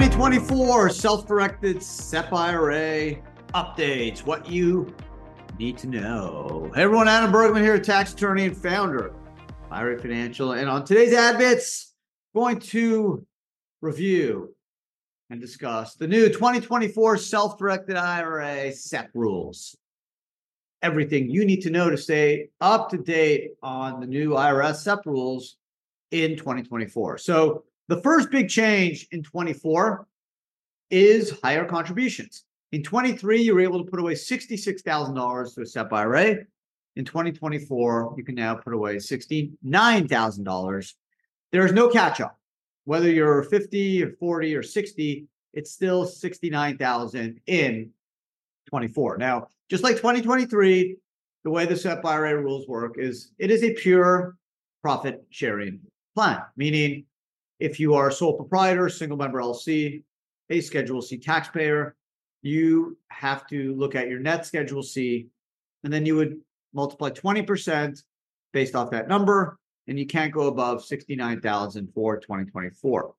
2024 self-directed SEP IRA updates. What you need to know. Hey everyone, Adam Bergman here, tax attorney and founder of IRA Financial. And on today's AdBits, going to review and discuss the new 2024 self-directed IRA SEP rules. Everything you need to know to stay up to date on the new IRS SEP rules in 2024. So the first big change in 24 is higher contributions. In 23, you were able to put away $66,000 to a SEP IRA. In 2024, you can now put away $69,000. There is no catch up. Whether you're 50 or 40 or 60, it's still 69,000 in 24. Now, just like 2023, the way the SEP IRA rules work is it is a pure profit sharing plan, meaning if you are a sole proprietor, single member LLC, a Schedule C taxpayer, you have to look at your net Schedule C, and then you would multiply 20% based off that number, and you can't go above 69,000 for 2024.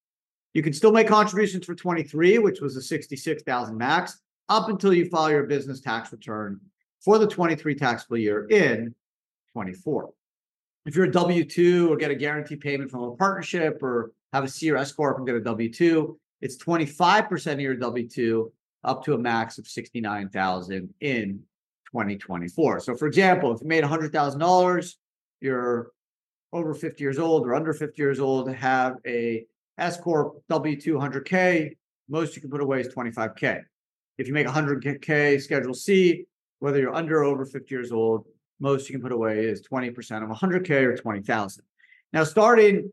You can still make contributions for 23, which was a 66,000 max, up until you file your business tax return for the 23 taxable year in 24. If you're a W 2 or get a guarantee payment from a partnership or have a C or S Corp and get a W 2, it's 25% of your W 2 up to a max of 69,000 in 2024. So for example, if you made $100,000, you're over 50 years old or under 50 years old, have a S Corp W 2 100K, most you can put away is 25K. If you make 100K Schedule C, whether you're under or over 50 years old, most you can put away is 20% of 100K or 20,000. Now, starting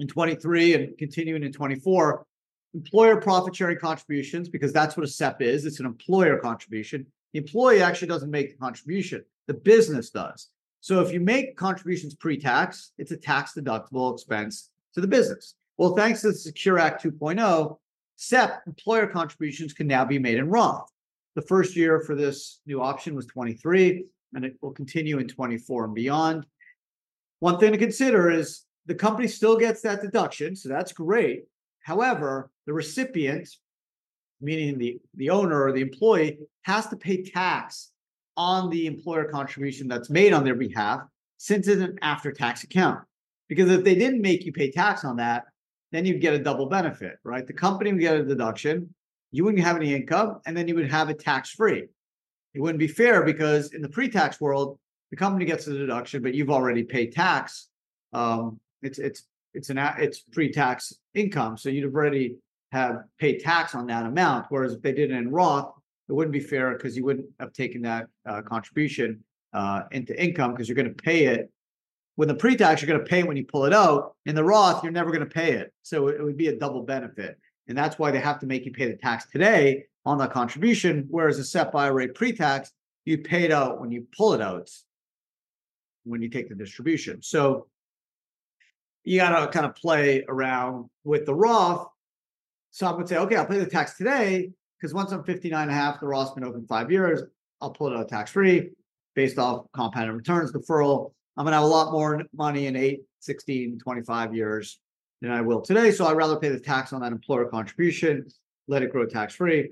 in 23 and continuing in 24, employer profit sharing contributions, because that's what a SEP is, it's an employer contribution. The employee actually doesn't make the contribution, the business does. So if you make contributions pre tax, it's a tax deductible expense to the business. Well, thanks to the Secure Act 2.0, SEP employer contributions can now be made in Roth. The first year for this new option was 23 and it will continue in 24 and beyond. One thing to consider is the company still gets that deduction, so that's great. However, the recipient, meaning the, the owner or the employee, has to pay tax on the employer contribution that's made on their behalf since it's an after tax account. Because if they didn't make you pay tax on that, then you'd get a double benefit, right? The company would get a deduction, you wouldn't have any income, and then you would have it tax free it wouldn't be fair because in the pre-tax world, the company gets the deduction, but you've already paid tax. Um, it's it's it's an it's pre-tax income, so you'd already have paid tax on that amount. Whereas if they did it in Roth, it wouldn't be fair because you wouldn't have taken that uh, contribution uh, into income because you're going to pay it. When the pre-tax, you're going to pay it when you pull it out. In the Roth, you're never going to pay it, so it would be a double benefit, and that's why they have to make you pay the tax today on that contribution, whereas a SEP IRA pre-tax, you pay it out when you pull it out when you take the distribution. So you got to kind of play around with the Roth. Some would say, okay, I'll pay the tax today because once I'm 59 and a half, the Roth's been open five years, I'll pull it out tax free based off compounded returns deferral. I'm going to have a lot more money in 8, 16, 25 years than I will today. So I'd rather pay the tax on that employer contribution, let it grow tax free.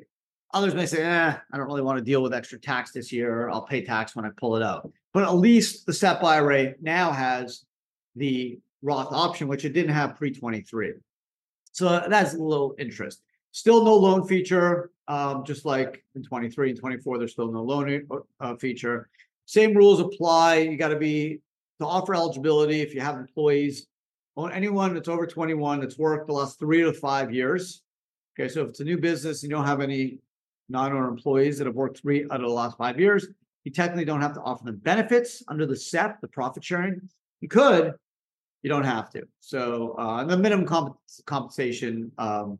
Others may say, eh, I don't really want to deal with extra tax this year. I'll pay tax when I pull it out. But at least the SEP IRA now has the Roth option, which it didn't have pre 23. So that's a little interest. Still no loan feature, um, just like in 23 and 24, there's still no loan uh, feature. Same rules apply. You got to be to offer eligibility if you have employees. On anyone that's over 21 that's worked the last three to five years. Okay, so if it's a new business, you don't have any non-owner employees that have worked three out of the last five years. You technically don't have to offer them benefits under the SEP, the profit sharing. You could, you don't have to. So uh, the minimum comp- compensation um,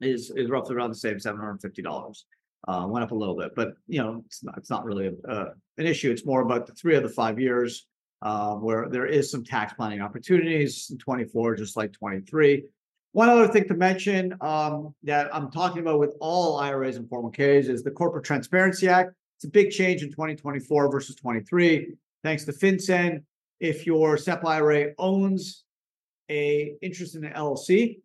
is is roughly around the same, seven hundred fifty dollars. Uh, went up a little bit, but you know it's not it's not really a, uh, an issue. It's more about the three of the five years uh, where there is some tax planning opportunities. 24, just like 23. One other thing to mention um, that I'm talking about with all IRAs and 401ks is the Corporate Transparency Act. It's a big change in 2024 versus 23. Thanks to FinCEN, if your SEP IRA owns a interest in an LLC,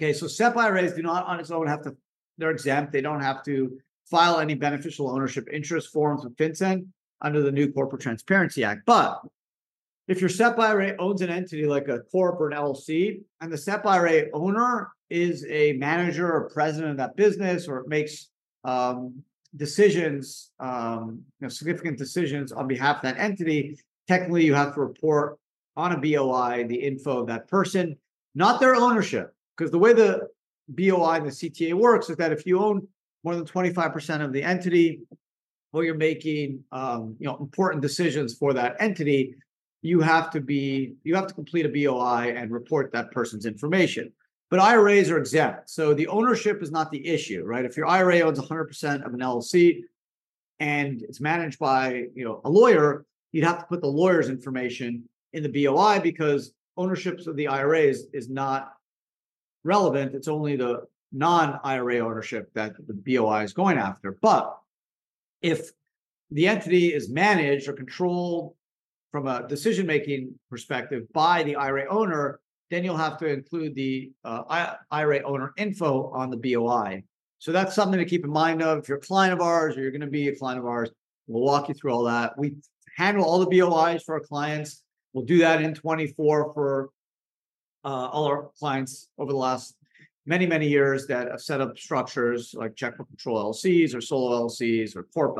Okay, so SEP IRAs do not on its own have to, they're exempt. They don't have to file any beneficial ownership interest forms with FinCEN under the new Corporate Transparency Act. But if your SEP IRA owns an entity like a corp or an LLC, and the SEP IRA owner is a manager or president of that business, or it makes um, decisions, um, you know, significant decisions on behalf of that entity, technically you have to report on a BOI the info of that person, not their ownership. Because the way the BOI and the CTA works is that if you own more than 25% of the entity, or you're making um, you know important decisions for that entity, you have to be you have to complete a BOI and report that person's information. But IRAs are exempt, so the ownership is not the issue, right? If your IRA owns 100% of an LLC and it's managed by you know a lawyer, you'd have to put the lawyer's information in the BOI because ownerships of the IRAs is not relevant. It's only the non-IRA ownership that the BOI is going after. But if the entity is managed or controlled from a decision-making perspective by the IRA owner, then you'll have to include the uh, IRA owner info on the BOI. So that's something to keep in mind of. If you're a client of ours or you're going to be a client of ours, we'll walk you through all that. We handle all the BOIs for our clients. We'll do that in 24 for uh, all our clients over the last many, many years that have set up structures like checkbook control LCs or solo LCs or corp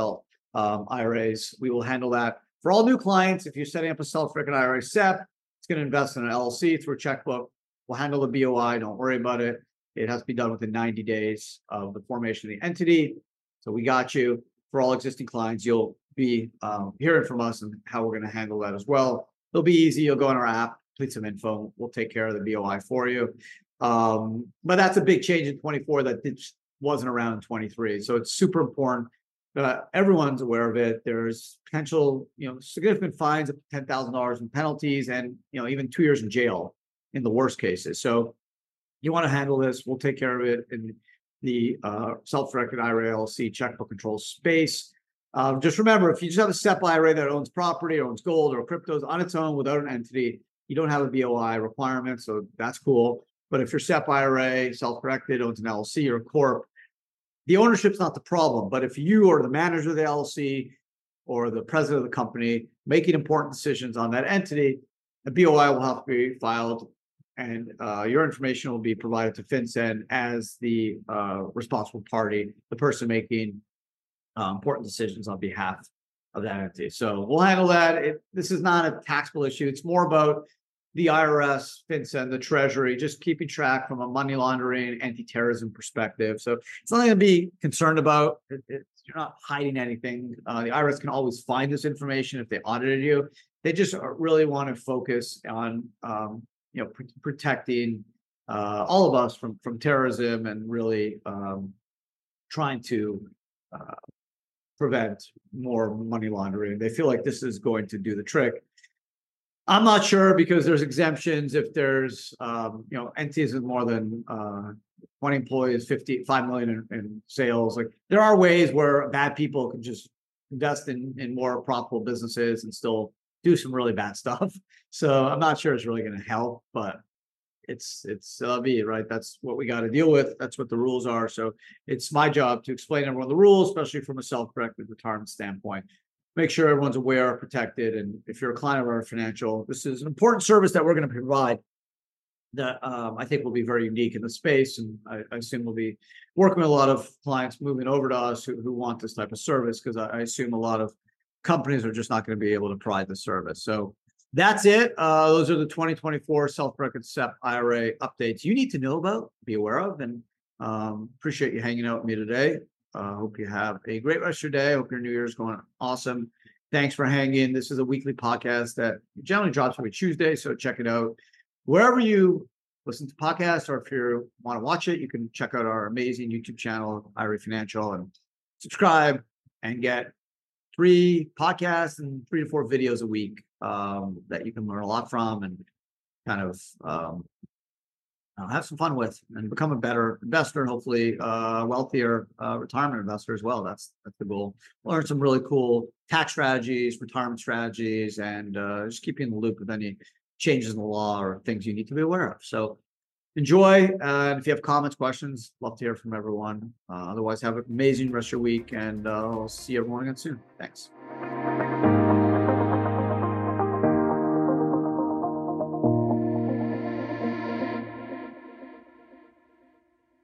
um, IRAs. We will handle that for all new clients. If you're setting up a self-directed IRA SEP, it's going to invest in an LLC through a checkbook. We'll handle the BOI. Don't worry about it. It has to be done within 90 days of the formation of the entity. So we got you. For all existing clients, you'll be um, hearing from us and how we're going to handle that as well. It'll be easy. You'll go on our app, complete some info. We'll take care of the BOI for you. Um, but that's a big change in 24 that wasn't around in 23. So it's super important. Uh, everyone's aware of it. There's potential, you know, significant fines of ten thousand dollars in penalties, and you know, even two years in jail in the worst cases. So, you want to handle this? We'll take care of it in the uh, self-directed IRA LLC checkbook control space. Um, just remember, if you just have a SEP IRA that owns property, or owns gold, or cryptos on its own without an entity, you don't have a BOI requirement, so that's cool. But if your SEP IRA, self-directed, owns an LLC or a corp, the ownership's not the problem. But if you are the manager of the LLC or the president of the company making important decisions on that entity, a BOI will have to be filed and uh, your information will be provided to FinCEN as the uh, responsible party, the person making uh, important decisions on behalf of that entity. So we'll handle that. It, this is not a taxable issue. It's more about the IRS, FinCEN, the Treasury, just keeping track from a money laundering, anti-terrorism perspective. So it's nothing to be concerned about. It, it, you're not hiding anything. Uh, the IRS can always find this information if they audited you. They just really want to focus on, um, you know, pr- protecting uh, all of us from from terrorism and really um, trying to uh, prevent more money laundering. They feel like this is going to do the trick. I'm not sure because there's exemptions if there's, um, you know, entities with more than uh, 20 employees, 50, 5 million in, in sales. Like there are ways where bad people can just invest in, in more profitable businesses and still do some really bad stuff. So I'm not sure it's really going to help, but it's it's uh, be right. That's what we got to deal with. That's what the rules are. So it's my job to explain everyone the rules, especially from a self-directed retirement standpoint make sure everyone's aware, protected. And if you're a client of our financial, this is an important service that we're going to provide that um, I think will be very unique in the space. And I, I, assume we'll be working with a lot of clients moving over to us who, who want this type of service because I, I, assume a lot of companies are just not going to be able to provide the service. So that's it. Uh, those are the 2024 self-directed SEP IRA updates you need to know about, be aware of, and um, appreciate you hanging out with me today. Uh, hope you have a great rest of your day. Hope your New Year's going awesome. Thanks for hanging. This is a weekly podcast that generally drops every Tuesday, so check it out wherever you listen to podcasts, or if you want to watch it, you can check out our amazing YouTube channel, IRA Financial, and subscribe and get three podcasts and three to four videos a week um, that you can learn a lot from and kind of um, uh, have some fun with and become a better investor and hopefully uh, wealthier uh, retirement investor as well. That's that's the goal. Learn some really cool tax strategies, retirement strategies, and uh, just keep you in the loop with any changes in the law or things you need to be aware of. So enjoy. And if you have comments, questions, love to hear from everyone. Uh, otherwise, have an amazing rest of your week, and uh, I'll see everyone again soon. Thanks.